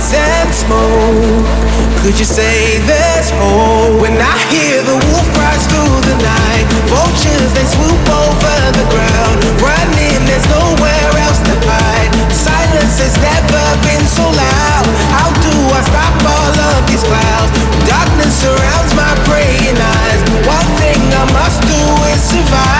lights and smoke, could you say there's hope? When I hear the wolf cries through the night, vultures they swoop over the ground, running, there's nowhere else to hide. Silence has never been so loud. How do I stop all of these clouds? Darkness surrounds my praying eyes. One thing I must do is survive.